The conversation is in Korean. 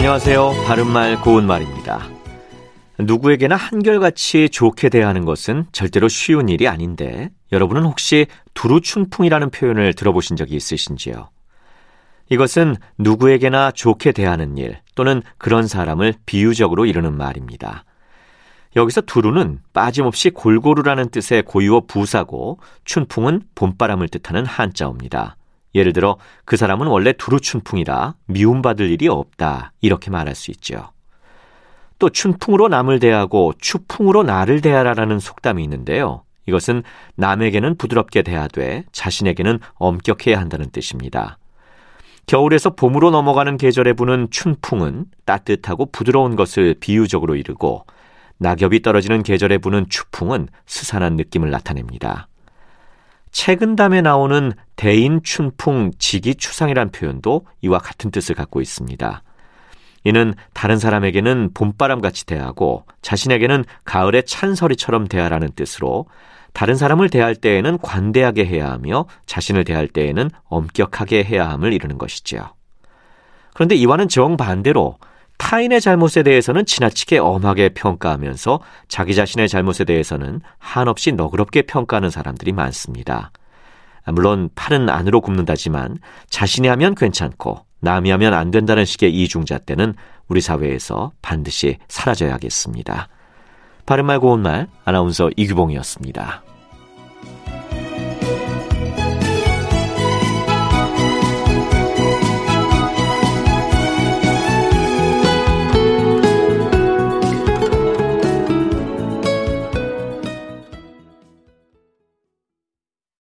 안녕하세요. 바른말 고운말입니다. 누구에게나 한결같이 좋게 대하는 것은 절대로 쉬운 일이 아닌데 여러분은 혹시 두루춘풍이라는 표현을 들어보신 적이 있으신지요? 이것은 누구에게나 좋게 대하는 일 또는 그런 사람을 비유적으로 이르는 말입니다. 여기서 두루는 빠짐없이 골고루라는 뜻의 고유어 부사고 춘풍은 봄바람을 뜻하는 한자어입니다. 예를 들어 그 사람은 원래 두루춘풍이라 미움받을 일이 없다 이렇게 말할 수 있죠. 또 춘풍으로 남을 대하고 추풍으로 나를 대하라라는 속담이 있는데요. 이것은 남에게는 부드럽게 대하되 자신에게는 엄격해야 한다는 뜻입니다. 겨울에서 봄으로 넘어가는 계절에 부는 춘풍은 따뜻하고 부드러운 것을 비유적으로 이르고 낙엽이 떨어지는 계절에 부는 추풍은 스산한 느낌을 나타냅니다. 최근담에 나오는 대인 춘풍 지기 추상이란 표현도 이와 같은 뜻을 갖고 있습니다. 이는 다른 사람에게는 봄바람같이 대하고 자신에게는 가을의 찬서리처럼 대하라는 뜻으로 다른 사람을 대할 때에는 관대하게 해야 하며 자신을 대할 때에는 엄격하게 해야 함을 이루는 것이지요. 그런데 이와는 정반대로 타인의 잘못에 대해서는 지나치게 엄하게 평가하면서 자기 자신의 잘못에 대해서는 한없이 너그럽게 평가하는 사람들이 많습니다. 물론 팔은 안으로 굽는다지만 자신이 하면 괜찮고 남이 하면 안 된다는 식의 이중잣대는 우리 사회에서 반드시 사라져야겠습니다. 바른말 고운말 아나운서 이규봉이었습니다.